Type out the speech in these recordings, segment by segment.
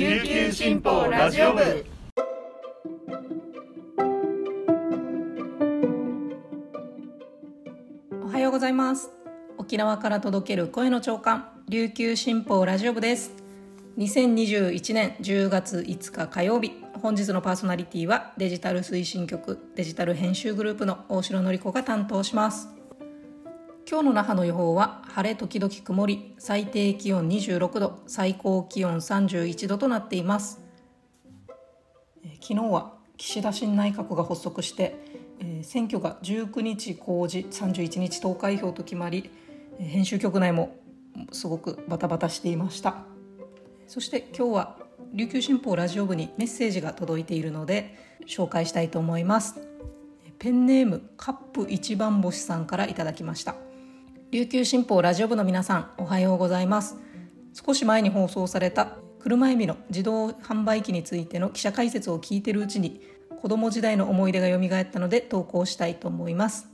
琉球新報ラジオ部。おはようございます。沖縄から届ける声の長官琉球新報ラジオ部です。2021年10月5日火曜日本日のパーソナリティはデジタル推進局デジタル編集グループの大城典子が担当します。今日の那覇の予報は晴れ時々曇り最低気温26度最高気温31度となっています。え昨日は岸田新内閣が発足して、え選挙が19日公示31日投開票と決まりえ編集局内もすごくバタバタしていました。そして今日は琉球新報ラジオ部にメッセージが届いているので紹介したいと思います。ペンネームカップ一番星さんからいただきました。琉球新報ラジオ部の皆さんおはようございます。少し前に放送された車エビの自動販売機についての記者解説を聞いてるうちに子供時代の思い出が蘇ったので投稿したいと思います。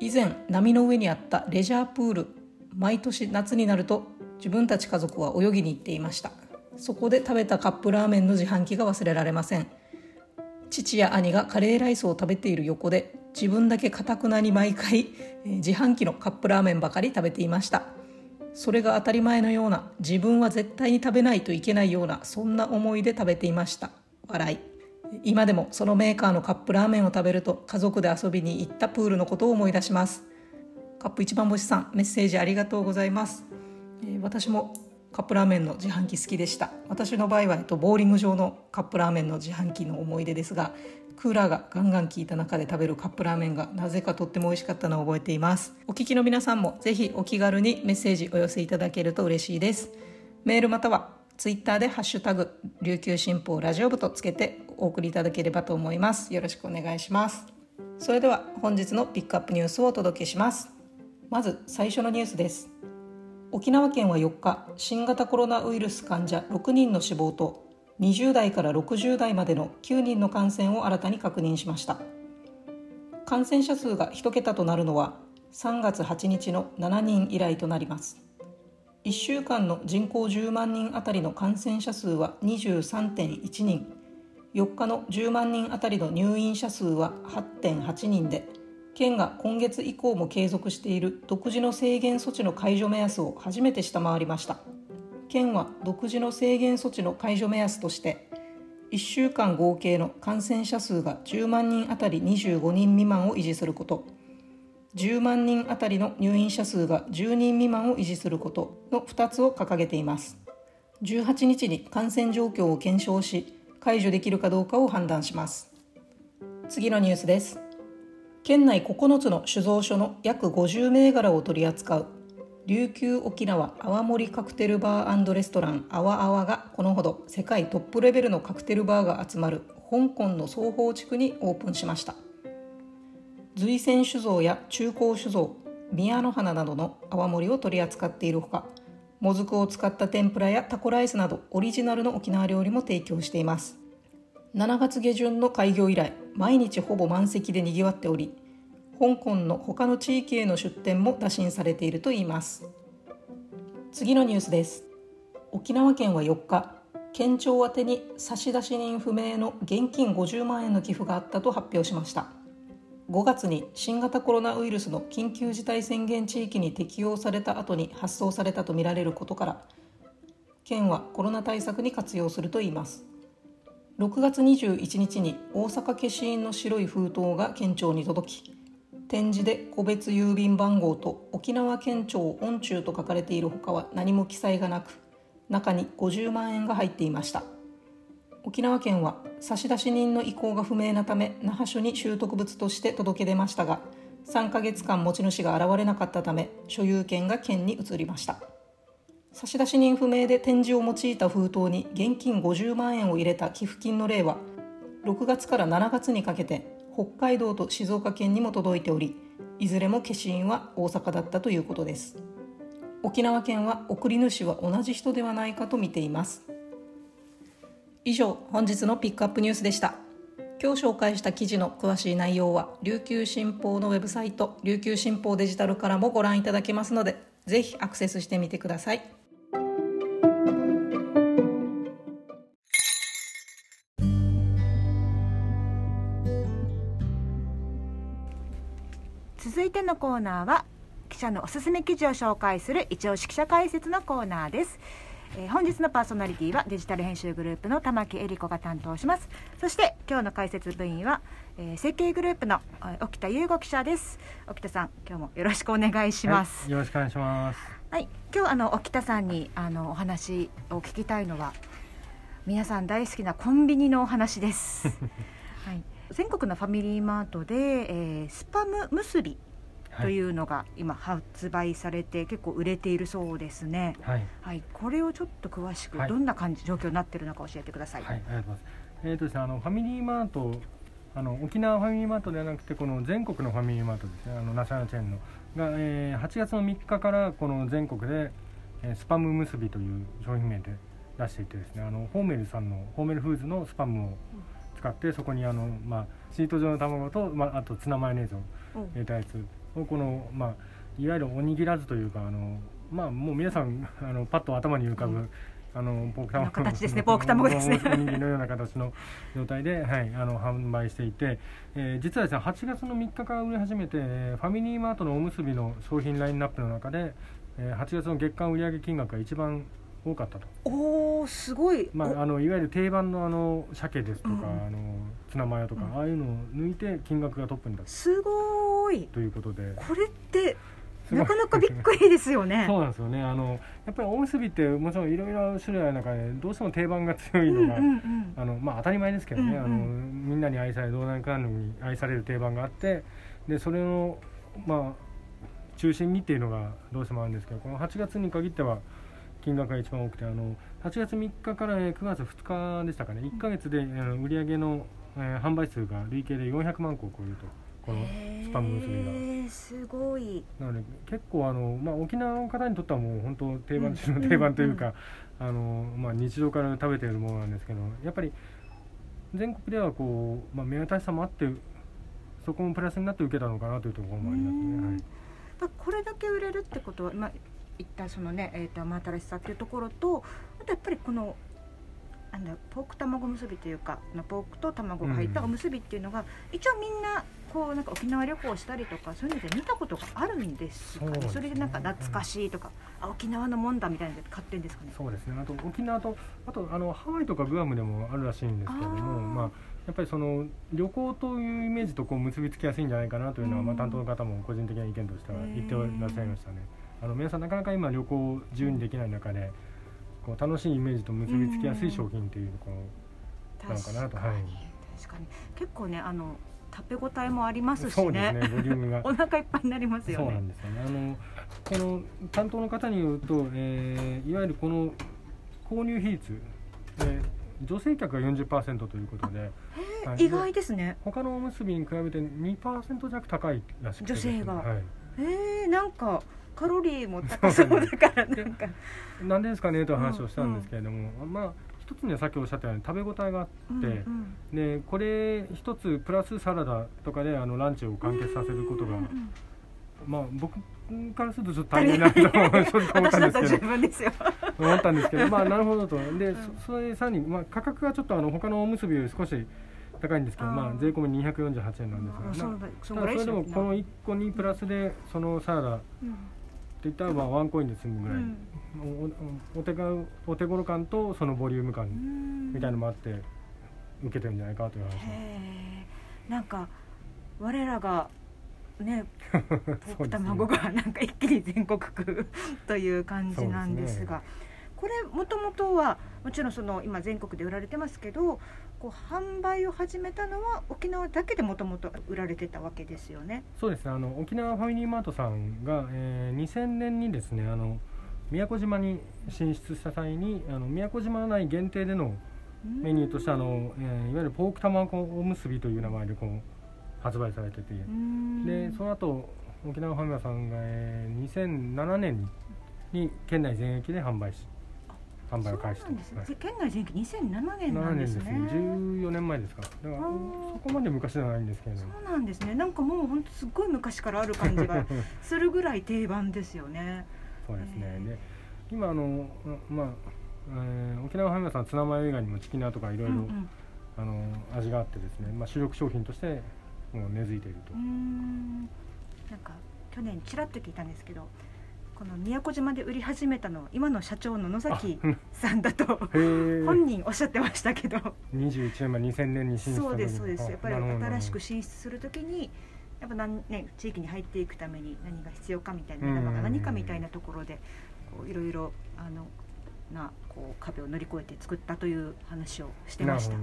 以前波の上にあったレジャープール毎年夏になると自分たち家族は泳ぎに行っていました。そこで食べたカップラーメンの自販機が忘れられません。父や兄がカレーライスを食べている横で自分だけかたくなに毎回自販機のカップラーメンばかり食べていました。それが当たり前のような自分は絶対に食べないといけないようなそんな思いで食べていました。笑い。今でもそのメーカーのカップラーメンを食べると家族で遊びに行ったプールのことを思い出します。カップ一番星さんメッセージありがとうございます、えー私もカップラーメンの自販機好きでした。私の場合は、えっと、ボーリング場のカップラーメンの自販機の思い出ですがクーラーがガンガン効いた中で食べるカップラーメンがなぜかとっても美味しかったのを覚えています。お聞きの皆さんもぜひお気軽にメッセージお寄せいただけると嬉しいです。メールまたはツイッターでハッシュタグ琉球新報ラジオ部とつけてお送りいただければと思います。よろしくお願いします。それでは本日のピックアップニュースをお届けします。まず最初のニュースです。沖縄県は4日新型コロナウイルス患者6人の死亡と20代から60代までの9人の感染を新たに確認しました。感染者数が1桁となるのは3月8日の7人以来となります。1週間の人口10万人あたりの感染者数は23.1人。4日の10万人あたりの入院者数は8.8人で県が今月以降も継続している独自の制限措置の解除目安を初めて下回りました。県は独自の制限措置の解除目安として1週間合計の感染者数が10万人あたり25人未満を維持すること10万人あたりの入院者数が10人未満を維持することの2つを掲げています。18日に感染状況を検証し解除できるかどうかを判断します。次のニュースです。県内9つの酒造所の約50銘柄を取り扱う琉球沖縄泡盛カクテルバーレストランあわあわがこのほど世界トップレベルのカクテルバーが集まる香港の双方地区にオープンしました。随泉酒造や中高酒造宮の花などの泡盛を取り扱っているほかもずくを使った天ぷらやタコライスなどオリジナルの沖縄料理も提供しています。7月下旬の開業以来毎日ほぼ満席でにぎわっており香港の他の地域への出店も打診されているといいます。次のニュースです。沖縄県は4日県庁宛に差出人不明の現金50万円の寄付があったと発表しました。5月に新型コロナウイルスの緊急事態宣言地域に適用された後に発送されたとみられることから県はコロナ対策に活用するといいます。6月21日に大阪消印の白い封筒が県庁に届き展示で個別郵便番号と沖縄県庁音中と書かれているほかは何も記載がなく中に50万円が入っていました。沖縄県は差出人の意向が不明なため那覇署に拾得物として届け出ましたが3ヶ月間持ち主が現れなかったため所有権が県に移りました。差出人不明で展示を用いた封筒に現金50万円を入れた寄付金の例は6月から7月にかけて北海道と静岡県にも届いておりいずれも消印は大阪だったということです。沖縄県は送り主は同じ人ではないかと見ています。以上本日のピックアップニュースでした。今日紹介した記事の詳しい内容は琉球新報のウェブサイト琉球新報デジタルからもご覧いただけますのでぜひアクセスしてみてください。のコーナーは記者のおすすめ記事を紹介する一押し記者解説のコーナーです、えー本日のパーソナリティはデジタル編集グループの玉木恵理子が担当します。そして今日の解説部員は、えー設計グループのえー沖田優吾記者です。沖田さん今日もよろしくお願いします、はいよろしくお願いします。はい、今日あの沖田さんにあのお話を聞きたいのは皆さん大好きなコンビニのお話です。はい、全国のファミリーマートで、えースパム結びというのが今発売されて結構売れているそうですね。はい、はい、これをちょっと詳しくはい。どんな感じ状況になっているのか教えてください。はい、ありがとうございます。えっ、とですね、あのファミリーマート、あの沖縄ファミリーマートではなくてこの全国のファミリーマートですね、あのナショナルチェーンの。が、えー8月の3日からこの全国で、えースパム結びという商品名で出していてですね、あのホーメルさんのホーメルフーズのスパムを使ってそこにあのまあシート状の卵とまああとツナマヨネーズをうん入れたやつ。をこのまあいわゆるおにぎらずというかあのまあもう皆さんあのパッと頭に浮かぶ、うん。あのポークあの卵形ですね。ポーク卵ですね。おにぎりのような形の状態で、はい、あの販売していて、えー実はですね8月の3日から売り始めてえーファミリーマートのおむすびの商品ラインナップの中で、えー8月の月間売上金額が一番多かったと、おおすごい。まあ、あのいわゆる定番のあの鮭ですとか、うん。あのツナマヨとか、うん。ああいうのを抜いて金額がトップに立つ。すごい。ということで。これってなかなかびっくりですよね。そうなんですよね。あのやっぱりおむすびってもちろんいろいろ種類ある中でどうしても定番が強いのが、うんうんうん。あのまあ、当たり前ですけどね、うんうん。あのみんなに愛されどうなるかのに愛される定番があってでそれの、まあ、中心にっていうのがどうしてもあるんですけどこの8月に限っては金額が一番多くてあの8月3日からえー9月2日でしたかね。1か月で、売上の、えー販売数が累計で400万個を超えると。このスパム結びが。へーすごい。なので結構あの、まあ、沖縄の方にとってはもう本当定番中うんの定番というか、あのまあ、日常から食べているものなんですけどやっぱり全国ではこう、まあ、目新しさもあってそこもプラスになって受けたのかなというところもありますね。はいまあこれだけ売れるってことは、まあ、いったそのね、えー、と真新しさっていうところとあとやっぱりこのなんだポーク卵結びというかまあポークと卵が入ったうんおむすびっていうのが、一応みんなこうなんか沖縄旅行したりとかそういうので見たことがあるんですかね。そそれでなんか懐かしいとか、あ沖縄のもんだみたいなので買ってんですかね。そうですね。あと沖縄とあとあのハワイとかグアムでもあるらしいんですけれどもまあ、やっぱりその旅行というイメージとこう結びつきやすいんじゃないかなというのは、うん。まあ、担当の方も個人的な意見としては言ってらっしゃいましたね。あの皆さんなかなか今旅行自由にできない中でこう楽しいイメージと結びつきやすい商品っていうこうなのかなとはい。確かに。結構ねあの食べ応えもありますしそうですねねボリュームが。お腹いっぱいになりますよそうなね。んですよ。ね。あのこの担当の方によると、えーいわゆるこの購入比率、えー女性客が40%ということで、はい。意外ですね。他のおむすびに比べて2%弱高いらしくてね、女性が。はい、えー、なんかカロリーも高そうだからなんか、なんでですかねと話をしたんですけれども、まあ一つにはさっきおっしゃったように食べ応えがあって、うんうん。でこれ一つプラスサラダとかであのランチを完結させることが、うんうんまあ僕からするとちょっと大変なと正直 思ったんですけど。思ったんですけどまあなるほどと。で、うん。そそれさらに、まあ、価格がちょっとあの他のおむすびより少し高いんですけどまあ、税込み248円なんですが、そうまあそれでもこの1個にプラスでそのサラダってうんいったらまあワンコインで済むぐらい、うん。おお手がお手頃感とそのボリューム感うんみたいのもあって受けてるんじゃないかという話。なんか我らがね ポ卵がなんか一気に全国区という感じなんですがこれもともとはもちろんその今全国で売られてますけどこう販売を始めたのは沖縄だけでもともと売られてたわけですよね。そうですね。あの沖縄ファミリーマートさんが、えー2000年にですねあの宮古島に進出した際にあの宮古島内限定でのメニューとしてあの、えーいわゆるポーク卵おむすびという名前でこう発売されてて、うん。でその後沖縄ファミマさんが、えー2007年にに県内全域で販売し販売を開始そうなんです。ね、はい県内全域2007年な7んです年ですねね。14年前ですかだからそこまで昔ではないんですけれどそもうなんですね。なんかもう本当すっごい昔からある感じが するぐらい定番ですよね。そうですね。へー。で今あのまあ、えー沖縄ファミマさんツナマヨ以外にもチキナーとかいろいろうんうん。あの味があってですね、まあ、主力商品としてもう根付いていると。なんか去年ちらっと聞いたんですけどこの宮古島で売り始めたのは今の社長の野崎さんだと 本人おっしゃってましたけど。21年前2000年に進出そうですそうです。あやっぱり新しく進出するときにやっぱ何、ね、地域に入っていくために何が必要かみたいなうん。目玉が何かみたいなところでいろいろあのなこう壁を乗り越えて作ったという話をしてました。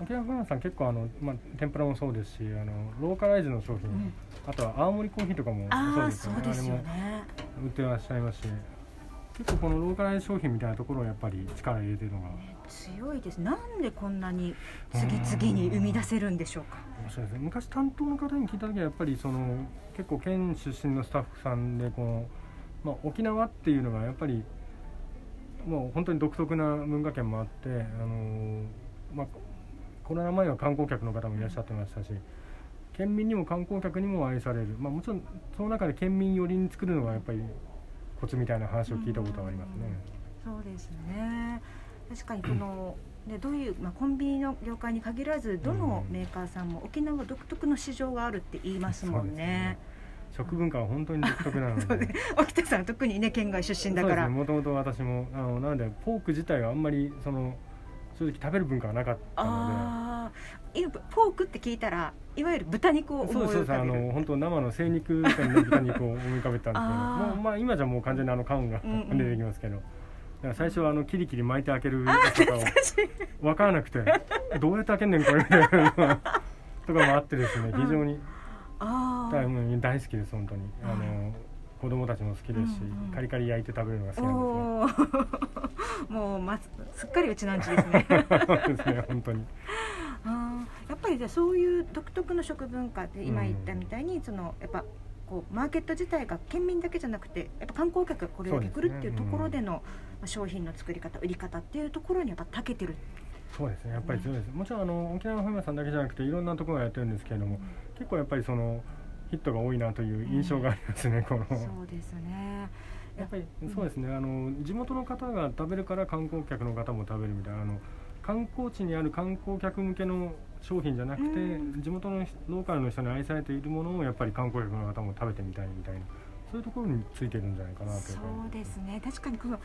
沖縄フランスさん結構あの、まあ、天ぷらもそうですしあのローカライズの商品、うんあとは青森コーヒーとかもそうですよねあれね。も売ってらっしゃいますし結構このローカライズ商品みたいなところをやっぱり力入れてるのが強いです。なんでこんなに次々に生み出せるんでしょうか。面白いですね昔担当の方に聞いた時はやっぱりその結構県出身のスタッフさんでこの、まあ、沖縄っていうのがやっぱりもう本当に独特な文化圏もあって、あのまあ、コロナ前は観光客の方もいらっしゃってましたし県民にも観光客にも愛される、まあ、もちろんその中で県民寄りに作るのがやっぱりコツみたいな話を聞いたことがありますね。そうですね。確かにこの、ね、どういう、まあ、コンビニの業界に限らずどのメーカーさんも沖縄独特の市場があるって言いますもんね。食文化は本当に独特なので ね。沖田さん特にね県外出身だから。もともと私もあのなのでポーク自体はあんまりその正直食べる文化がなかったのああ、今ポークって聞いたらいわゆる豚肉をで思そうですそうですあい浮かべる。の本当生の精肉店の豚肉を思い浮かべたんですけど。もうまあ今じゃもう完全にあの缶がうんうん。出てきますけど、だから最初はあのキリキリ巻いて開けるとかを分からなくて どうやって開けんねんこれ。みたいなのがとかもあってですね非常にあ大大好きです本当に。あの子供たちも好きですし、うんうん。カリカリ焼いて食べるのが好あ。きなんおお。もうまずすっかりうちなんちですね。ですね本当に。あー。やっぱりじゃあそういう独特の食文化で今言ったみたいに、そのやっぱこうマーケット自体が県民だけじゃなくてやっぱ観光客がこれだけ来るっていうところでのまあ商品の作り方売り方っていうところにやっぱ長けてる。そうですねやっぱりそうです、もちろんあの沖縄のファミマさんだけじゃなくていろんなところがやってるんですけれども、結構やっぱりそのヒットが多いなという印象がありますね、この。そうですね。やっぱりそうですね。あの地元の方が食べるから観光客の方も食べるみたいなあの観光地にある観光客向けの商品じゃなくて、うん。地元の人ローカルの人に愛されているものをやっぱり観光客の方も食べてみたいみたいなそういうところについてるんじゃないかなというそかうですね。確かにこの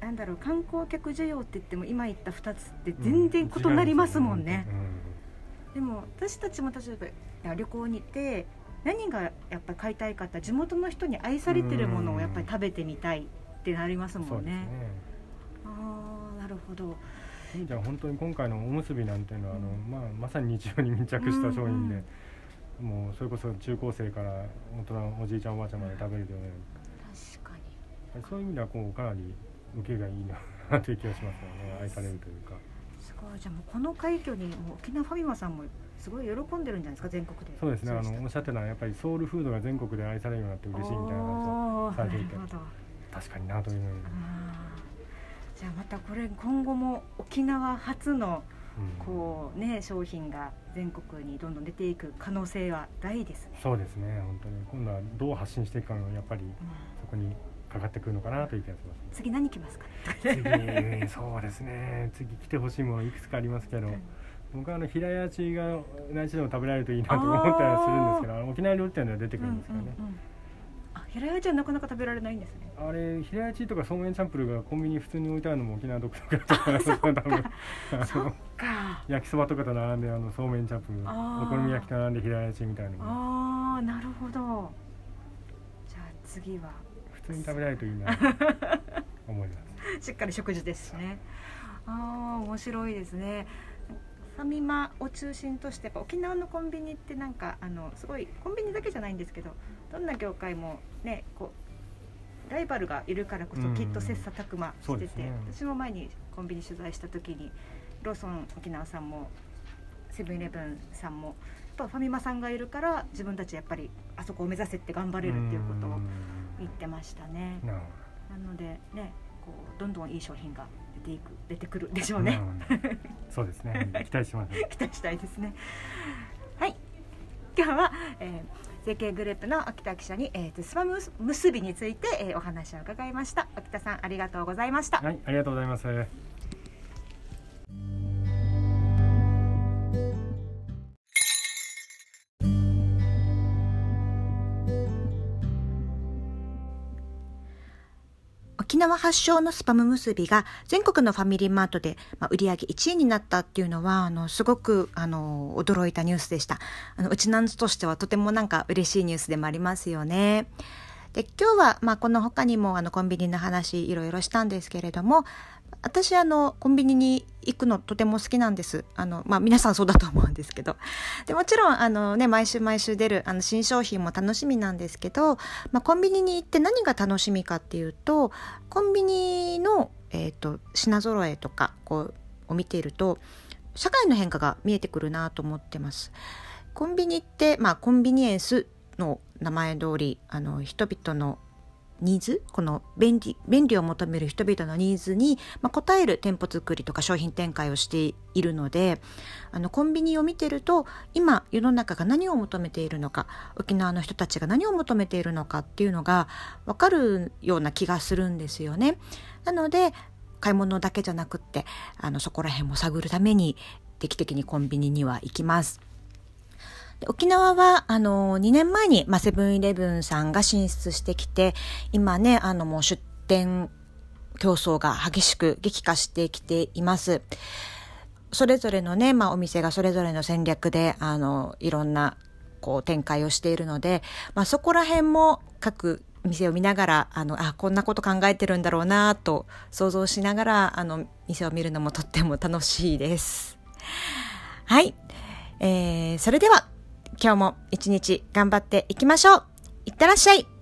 なんだろう観光客需要って言っても今言った2つって全然異なりますもんね、でも私たちも例えば旅行に行って何がやっぱり買いたいかって地元の人に愛されてるものをやっぱり食べてみたいってなりますうんね。もんね。ああなるほど。そういう意味では本当に今回のおむすびなんていうのは、あのまあ、まさに日常に密着した商品で、もうそれこそ中高生から大人おじいちゃんおばあちゃんまで食べるというね。確かに。そういう意味ではこうかなり受けがいいなという気がしますよね。愛されるというかすごいじゃあもうこの快挙にもう沖縄ファミマさんもすごい喜んでるんじゃないですか？全国で。そうですね。あのおっしゃってたのはやっぱりソウルフードが全国で愛されるようになって嬉しいみたいな。話をおーされていて。確かになというのに、じゃあまたこれ今後も沖縄初のうん。こうね商品が全国にどんどん出ていく可能性は大ですね。そうですね。本当に。今度はどう発信していくかがやっぱりうん。そこにかかってくるのかなという気がします次何来ますか。次そうですね。次来てほしいものいくつかありますけど、僕はあの平屋地が何時でも食べられるといいなと思ったりはするんですけど沖縄料理店では出てくるんですけどね、うんうんうんあ平屋じゃなかなか食べられないんですね。あれ平屋地とかそうめんチャンプルーがコンビニに普通に置いてあるのも沖縄独特だと思います多分。焼きそばとかと並んであのそうめんチャンプル。お好み焼きと並んで平屋地みたいなああなるほど。じゃあ次は。普通に食べられるといいなと思います しっかり食事ですね。ああ面白いですね。ファミマを中心としてやっぱ沖縄のコンビニってなんかあのすごいコンビニだけじゃないんですけどどんな業界もねこうライバルがいるからこそうんきっと切磋琢磨してて、ね私も前にコンビニ取材した時にローソン沖縄さんもセブンイレブンさんもやっぱファミマさんがいるから自分たちやっぱりあそこを目指せって頑張れるっていうことを言ってましたね。なのでねこうどんどんいい商品が出ていく出てくるでしょうね。そうですね 期待してます期待したいですね。はい。今日は、えー、JK グループの秋田記者に、えーと、スパム結びについて、えーお話を伺いました。秋田さんありがとうございました。はいありがとうございます縄発祥のスパム結びが全国のファミリーマートで、まあ、売上1位になったっていうのはあのすごくあの驚いたニュースでしたあのうちなんとしてはとてもなんか嬉しいニュースでもありますよね。で今日は、まあ、この他にもあのコンビニの話いろいろしたんですけれども私あのコンビニに行くのとても好きなんですあの、まあ、皆さんそうだと思うんですけどでもちろんあの、ね、毎週毎週出るあの新商品も楽しみなんですけど、まあ、コンビニに行って何が楽しみかっていうとコンビニの、えーと、品揃えとかこうを見ていると社会の変化が見えてくるなと思ってます。コンビニって、まあ、コンビニエンスの名前通りあの人々のニーズこの便利便利を求める人々のニーズに、まあ、応える店舗作りとか商品展開をしているのであのコンビニを見てると今世の中が何を求めているのか沖縄の人たちが何を求めているのかっていうのが分かるような気がするんですよね。なので買い物だけじゃなくってあのそこら辺も探るために定期的にコンビニには行きます。沖縄は、あの、2年前に、まあ、セブンイレブンさんが進出してきて、今ね、あの、もう出店競争が激しく激化してきています。それぞれのね、まあ、お店がそれぞれの戦略で、あの、いろんな、こう、展開をしているので、まあ、そこら辺も各店を見ながら、あの、あ、こんなこと考えてるんだろうなと想像しながら、あの、店を見るのもとっても楽しいです。はい。えー、それでは今日も一日頑張っていきましょう。いってらっしゃい。